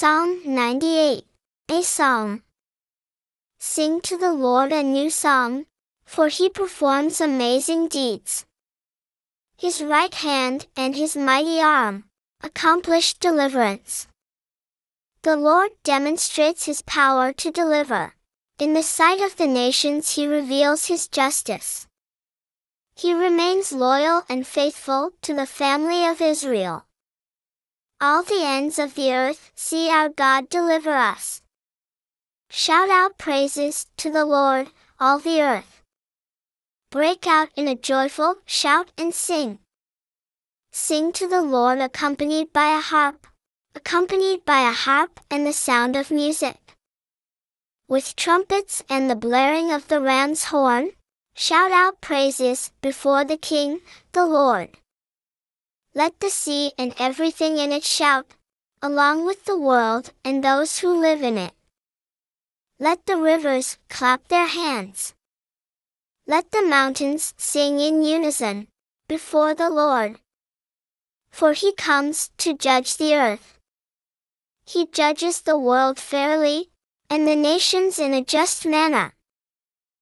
Psalm 98, a psalm. Sing to the Lord a new song, for he performs amazing deeds. His right hand and his mighty arm accomplished deliverance. The Lord demonstrates his power to deliver. In the sight of the nations he reveals his justice. He remains loyal and faithful to the family of Israel. All the ends of the earth see our God deliver us. Shout out praises to the Lord, all the earth. Break out in a joyful shout and sing. Sing to the Lord accompanied by a harp, accompanied by a harp and the sound of music. With trumpets and the blaring of the ram's horn, shout out praises before the King, the Lord. Let the sea and everything in it shout, along with the world and those who live in it. Let the rivers clap their hands. Let the mountains sing in unison, before the Lord. For he comes to judge the earth. He judges the world fairly, and the nations in a just manner.